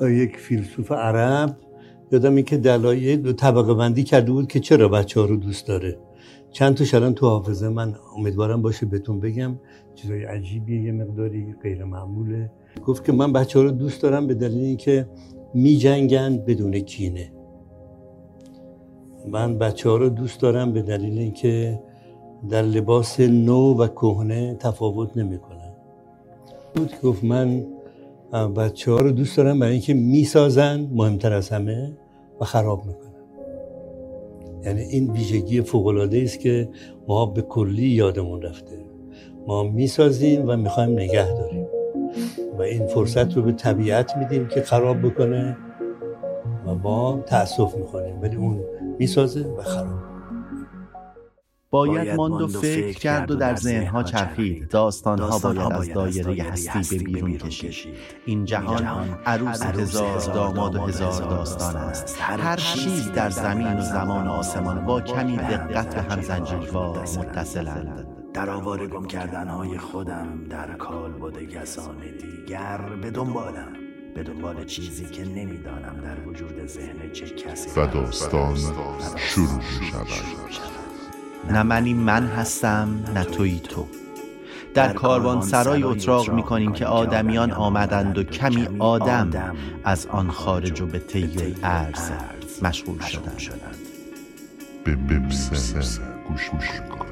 یک فیلسوف عرب یادم این که دلایل طبقه بندی کرده بود که چرا بچه ها رو دوست داره. چند تا الان تو حافظه. من امیدوارم باشه بهتون بگم. چیزای عجیبیه یه مقداری غیر معموله گفت که من بچه ها رو دوست دارم به دلیل اینکه می جنگن بدون کینه. من بچه ها رو دوست دارم به دلیل اینکه در لباس نو و کهنه تفاوت نمی‌کنن. بود گفت من بچه ها رو دوست دارم برای اینکه می‌سازن مهمتر از همه و خراب می‌کنن. یعنی این ویژگی فوق است که ما به کلی یادمون رفته. ما می‌سازیم و می‌خوایم نگه داریم. و این فرصت رو به طبیعت میدیم که خراب بکنه و ما تاسف می‌کنیم. ولی اون می‌سازه و خراب باید ماند و فکر کرد و در ذهنها چرخید. داستانها باید از دایره هستی به بیرون کشید. این جهان عروس هزار داماد و هزار داستان است. هر چیز در زمین و زمان و آسمان با کمی دقت به هم زنجیروار متصلند در آوار گم کردنهای خودم در کال بوده کسان دیگر به دنبالم به دنبال چیزی که نمی‌دانم در وجود ذهن چه کسی و داستان شروع می شود نه منی من هستم نه توی تو. در کاروان سرای اتراق می کنیم که آدمیان آمدند و کمی آدم از آن خارج و به طی ارز مشغول شدند. به گوش کن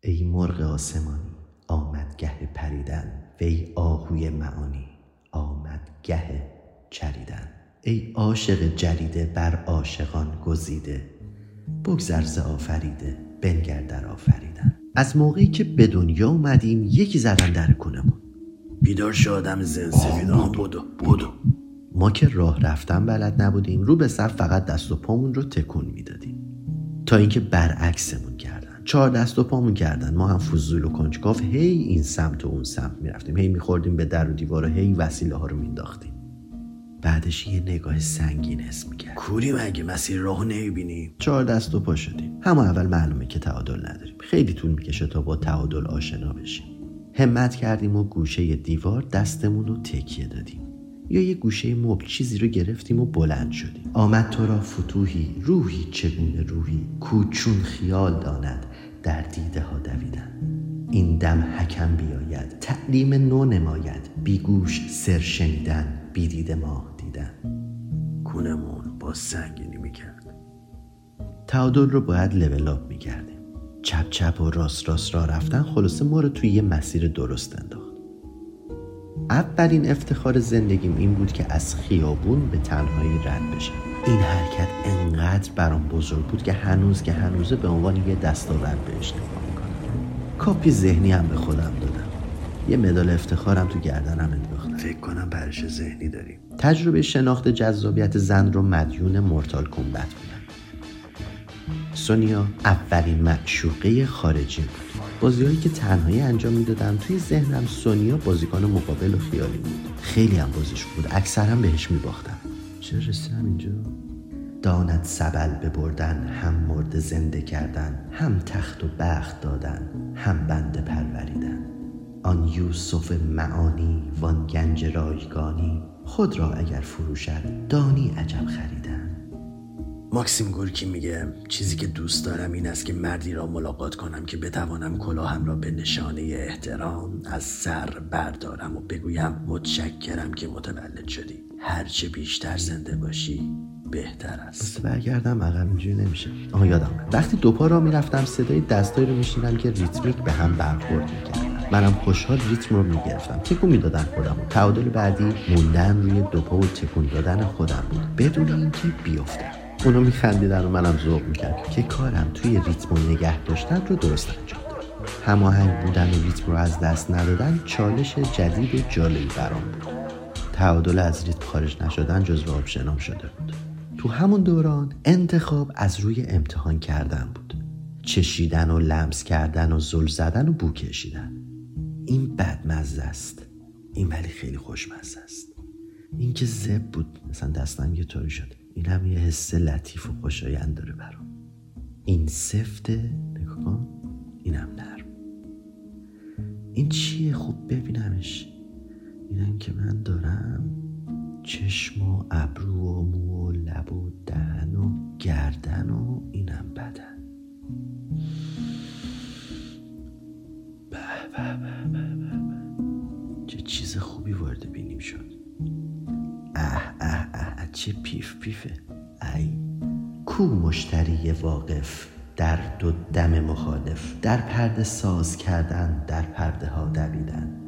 ای مرغ آسمانی آمد گه پریدن. وی آهوی معانی آمد گه چریدن. ای عاشق جریده بر عاشقان گزیده. بگذر ز آفریده بنگر در آفریدن. از موقعی که به دنیا اومدیم یکی زدن در کنمون بیدار شدم زن سفیدان بودو بودو ما که راه رفتن بلد نبودیم رو به سر فقط دست و پامون رو تکون می‌دادیم. تا اینکه برعکسمون کردن. چهار دست و پامون کردن. ما هم فضول و کنجکاف هی این سمت و اون سمت می‌رفتیم. هی میخوردیم به در و دیوار و هی وسیله ها رو مینداختیم بعدش یه نگاه سنگین اسم می‌کرد. کوری مگه؟ مسیر راه نمی‌بینی؟ چهار دست و پا شدیم. همه اول معلومه که تعادل نداریم. خیلی طول می‌کشه تا با تعادل آشنا بشیم. همت کردیم و گوشه دیوار دستمون رو تکیه دادیم. یا یه گوشه مبل چیزی رو گرفتیم و بلند شدیم. آمد تو را فتوحی روحی چگونه روحی؟ کوچون خیال داند در دیده ها دویدن. این دم حکم بیاید تعلیم نو نماید. بیگوش سر شنیدن بیدید ما دیدن کونمون با سنگینی می‌کرد. تعادل رو باید لول اپ می‌کردیم. چپ چپ و راست راست را رفتن خلاصه ما رو توی یه مسیر درست انداخت. اولین افتخار زندگیم این بود که از خیابون به تنهایی رد بشم. این حرکت انقدر برام بزرگ بود که هنوز که هنوزه به عنوان یه دستاورد بهش نگاه می‌کنم. کاپی ذهنی هم به خودم دادم. یه مدال افتخارم تو گردنم انداختم فکر کنم پرش ذهنی داریم. تجربه شناخت جذابیت زن رو مدیون مورتال کمبت بودم سونیا اولین معشوقه خارجی بود. بازیهایی که تنهایی انجام می‌دادم توی ذهنم سونیا بازیکن مقابل و خیالی بود. خیلی هم بازیش بود. اکثرا بهش میباختم چرا رسیدم اینجا؟ داند سبل ببردن هم مرد زنده کردن هم تخت و بخت دادن هم بند پروریدن. آن یوسف معانی وان گنج رایگانی خود را اگر فروشد دانی عجب خریدن. ماکسیم گورکی میگه چیزی که دوست دارم این است که مردی را ملاقات کنم که بتوانم کلاهم را به نشانه احترام از سر بردارم و بگویم متشکرم که متولد شدی. هرچه بیشتر زنده باشی بهتر است. برگردم عقب اینجوری نمیشه. آها یادم وقتی دوپا را می‌رفتم صدای دستایی رو میشنیدم که ریتمیک به هم برخورد می‌کرد. منم خوشحال ریتم رو می‌گرفتم. تکون می‌دادن خودم. تعادل بعدی موندن روی دوپا و تکون دادن خودم بود. بدون اینکه بیفتم. اونو میخندیدن و منم ذوق می‌کرد که کارم توی ریتم و نگه داشتن رو درست انجام هماهنگ بودن و ریتم رو از دست ندادن چالش جدید و جالبی برام بود. تعادل از ریتم خارج نشدن جزو آپشنام شده بود. تو همون دوران انتخاب از روی امتحان کردن بود. چشیدن و لمس کردن و زل زدن و بو کشیدن. این بدمزه است. این ولی خیلی خوشمزه است. این که زب بود. مثلا دستم یه طوری شده این هم یه حس لطیف و خوشایند داره برام. این سفته. نگاه کن. اینم نرم. این چیه؟ خوب ببینمش. اینم که من دارم چشم و ابرو و مو و لب و دهن و گردن و اینم بدن. به به. خوبی وارد بینیم شد. اه اه اه چه پیف پیفه. ای کو مشتری واقف در دو دم مخالف. در پرده ساز کردن در پرده ها دویدن.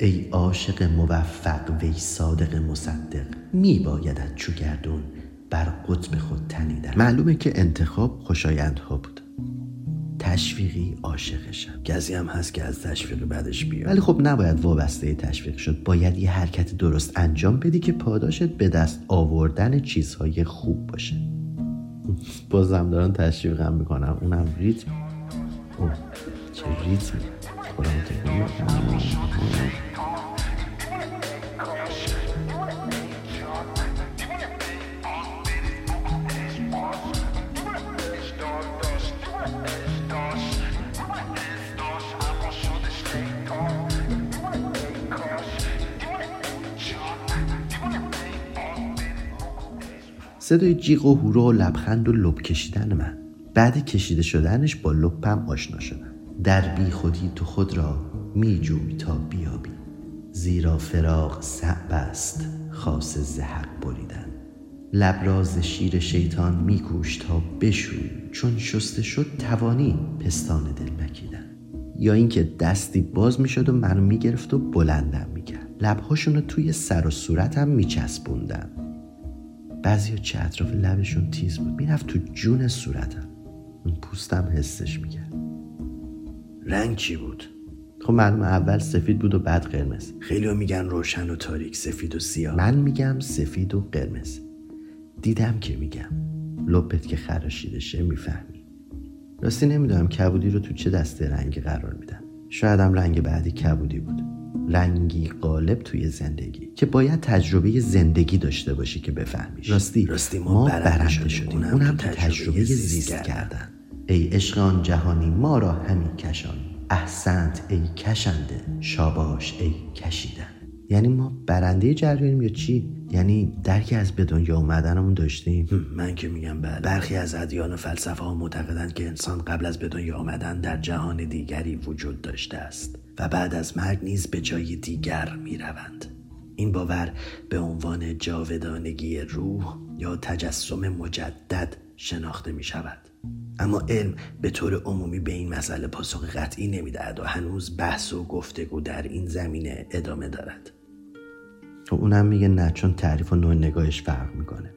ای عاشق موفق وی صادق مصدق. می بایدت چو گردون بر قطب خود تنیدن. معلومه که انتخاب خوشایندها بود. تشویقی عاشقشم. کسی هم هست که از تشویق بعدش بیاد. ولی خب نباید وابسته تشویق شد. باید یه حرکت درست انجام بدی که پاداشت به دست آوردن چیزهای خوب باشه. بازم دارن تشویقم می‌کنم اونم ریتم. اوه چه ریتم. خودم صدای جیغ و هورا و لبخند و لب کشیدن من. بعد کشیده شدنش با لپم آشنا شدم. در بی خودی تو خود را می جوی تا بیابی. زیرا فراغ صعب است خاص زحق بریدن. لبراز شیر شیطان میکوش تا بشوی. چون شسته شد توانی پستان دل مکیدن. یا اینکه دستی باز می‌شد و منو می‌گرفت و بلندم می‌کرد لبهاشون رو توی سر و صورتم میچسبوندن بعضی چه اطراف لبشون تیز بود. می‌رفت تو جون صورتم. اون پوستم حسش می‌کرد. رنگ چی بود؟ خب معلوم اول سفید بود و بعد قرمز. خیلی ها میگن روشن و تاریک سفید و سیاه. من میگم سفید و قرمز. دیدم که میگم. لپت که خراشیده شه می‌فهمی. راستی نمی‌دونم کبودی رو تو چه دسته رنگی قرار میدم شاید هم رنگ بعدی کبودی بود. رنگی قالب توی زندگی که باید تجربه زندگی داشته باشی که بفهمیش. راستی راستی ما, ما برنده شدیم. اونم تو تجربه زیست کردن. ای عشق جهانی ما را همین کشانی احسنت ای کشنده. شاباش ای کشیدن. یعنی ما برنده جریانیم یا چی؟ یعنی درکی از به دنیا اومدنمون داشتیم؟ من که میگم بله. برخی از ادیان و فلسفه ها معتقدند که انسان قبل از به دنیا آمدن در جهان دیگری وجود داشته است و بعد از مرگ نیز به جای دیگر می‌روند. این باور به عنوان جاودانگی روح یا تجسم مجدد شناخته می شود اما علم به طور عمومی به این مسئله پاسخ قطعی نمی‌دهد و هنوز بحث و گفتگو در این زمینه ادامه دارد. و اونم میگه نه چون تعریف و نوع نگاهش فرق می‌کنه.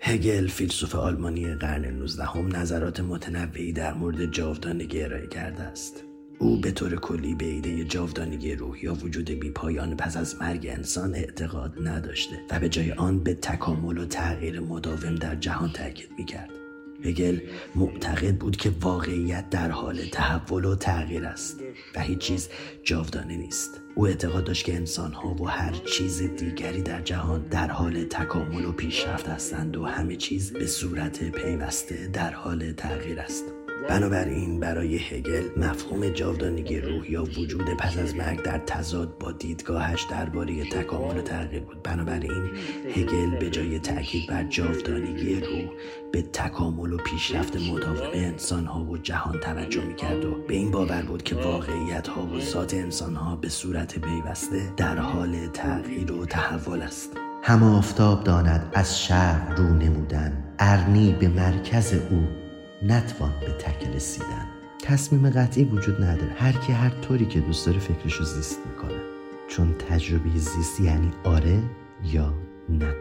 هگل فیلسوف آلمانی قرن 19 هم نظرات متنوعی در مورد جاودانگی ارائه کرده است. او به طور کلی به ایده جاودانگی روح یا وجود بیپایان پس از مرگ انسان اعتقاد نداشته و به جای آن به تکامل و تغییر مداوم در جهان تاکید می‌کرد. هگل معتقد بود که واقعیت در حال تحول و تغییر است و هیچ چیز جاودانه نیست. او اعتقاد داشت که انسان ها و هر چیز دیگری در جهان در حال تکامل و پیشرفت هستند و همه چیز به صورت پیوسته در حال تغییر است. بنابراین برای هگل مفهوم جاودانگی روح یا وجود پس از مرگ در تضاد با دیدگاهش درباره تکامل و تغییر بود. بنابراین هگل به جای تاکید بر جاودانگی روح به تکامل و پیشرفت مداوم انسان ها و جهان توجه می‌کرد و به این باور بود که واقعیت ها و ذات انسان ها به صورت پیوسته در حال تغییر و تحول است. هم آفتاب داند از شهر رو نمودن. ارنی به مرکز او نتوان به تک رسیدن. تصمیم قطعی وجود نداره. هر کی هر طوری که دوست داره فکرشو زیست می‌کنه. چون تجربه زیست یعنی آره یا نه.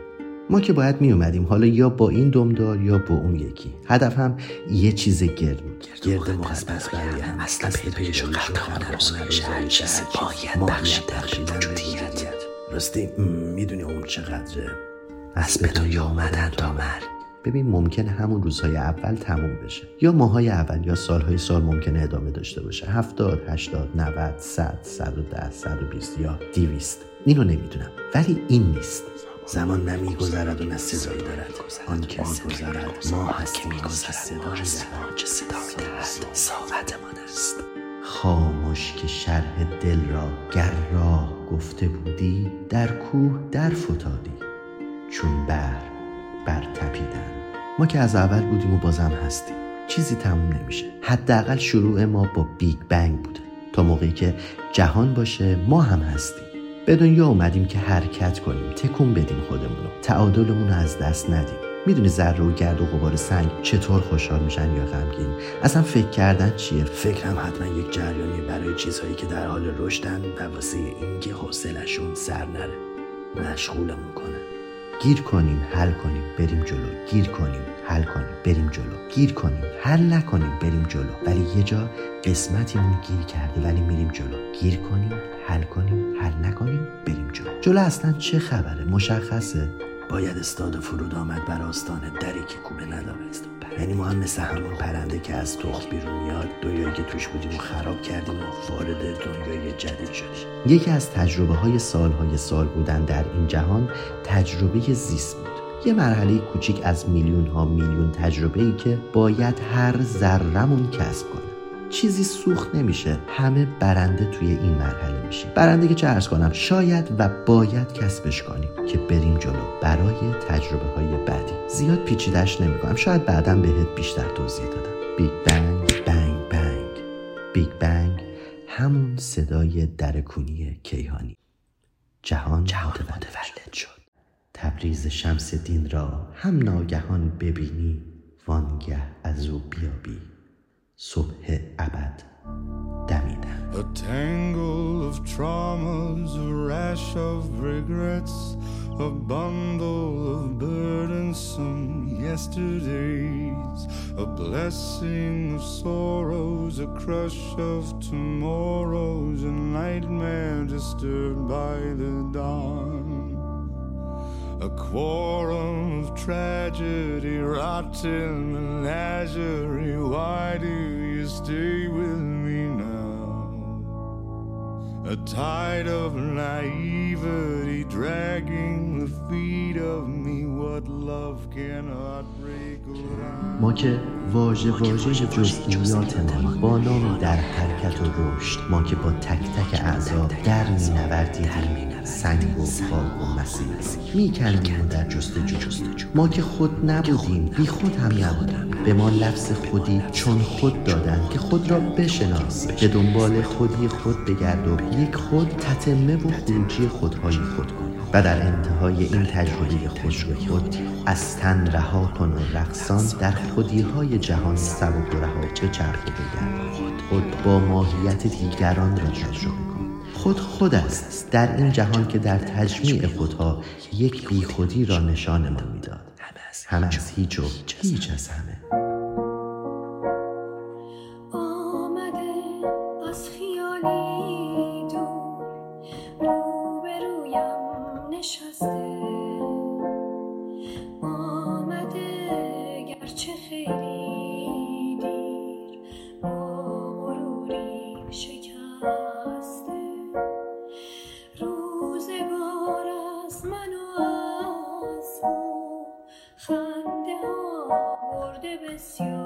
ما که باید می اومدیم حالا یا با این دمدار یا با اون یکی. هدف هم یه چیز گرد گرد مقدس برای هم اصلا پیدایش و قطع هر چیزی باید بخشیدن وجودیت راستی می‌دونی اون چقدره از به دنیا آمدن تا مرگ. ببین ممکنه همون روزهای اول تموم بشه. یا ماهای اول یا سالهای سال ممکنه ادامه داشته باشه. هفتاد هشتاد نود صد صد و ده صد و بیست یا دیویست اینو نمی‌دونم. ولی این نیست. زمان نمیگذرد و نه صدایی دارد. آن که میگذرد ما هست که میگذرد. صدای زمان چه صدایی دهد ساعتمان است. خاموش که شرح دل را گر راه گفته بودی در کوه در فتادی. چون بر بر تپیدن ما که از اول بودیم و بازم هستیم. چیزی تموم نمیشه. حداقل شروع ما با بیگ بنگ بوده تا موقعی که جهان باشه ما هم هستیم. به دنیا اومدیم که حرکت کنیم تکون بدیم خودمون رو تعادلمون رو از دست ندیم. می‌دونی ذره و گرد و غبار سنگ چطور خوشحال میشن یا غمگین؟ اصلا فکر کردن چیه؟ فکرم حتما یک جریانی برای چیزهایی که در حال رشدن و واسه اینکه حوصلشون سر نره. مشغولمون کنه. گیر کنیم حل کنیم بریم جلو. گیر کنیم حل کنیم بریم جلو. گیر کنیم حل نکنیم بریم جلو. ولی یه جا قسمتیمون گیر کرده ولی میریم جلو. گیر کنیم حل کنیم حل نکنیم بریم جلو. جلو اصلا چه خبره؟ مشخصه؟ باید استاد فرود آمد بر آستانه دری که کوبه نداره یعنی ما هم مثل همون پرنده که از تخم بیرون میاد دنیایی که توش بودیم و خراب کردیم و وارد دنیای جدید شدیم. یکی از تجربه های سالهای سال بودن در این جهان تجربه زیست بود. یه مرحله کوچیک از میلیون ها میلیون تجربه ای که باید هر ذرمون کسب کنه چیزی سوخت نمیشه. همه برنده توی این مرحله میشیم. برنده که چه عرض کنم شاید و باید کسبش کنیم که بریم جلو. برای تجربه های بعدی. زیاد پیچیدش نمی‌کنم. شاید بعدا بهت بیشتر توضیح دادم. بیگ بنگ بنگ بنگ. بیگ بنگ همون صدای در کونی کیهانی. جهان, جهان متولد شد. تبریز شمس دین را هم ناگهان ببینی. وانگه از او بیابی. صبح ابد دمیدن A tangle of traumas, a rash of regrets, a bundle of burdensome yesterdays, a blessing of sorrows, a crush of tomorrows, a nightmare disturbed by the dawn. A quorum of tragedy, rotten menagerie. Why do you stay with me now? A tide of naivety dragging the feet of me. What love cannot break. ما که واژه واژه جزئیاتمان با نام در حرکت و رشد ما که با تک تک اعضا در می نوردیدیم سنگ و خاک و مسیر. می کندیم و در جستجو. ما که خود نبودیم بی خود هم نبودیم. به ما لفظ خودی چون خود دادن که خود را بشناس. به دنبال خودی خود بگرد و یک خود تتمه و خروجی خودهای خود کن. و در انتهای این تجربه خود به خود از تن رها کن و رقصان در خودی های جهان سبک و رها به چرخ بگرد. خود. با ماهیت دیگران را تجربه خود خود است. در این جهان که در تجمیع خودها یک بیخودی را نشانمان می‌داد. همه از هیچ و هیچ از همه. I miss you.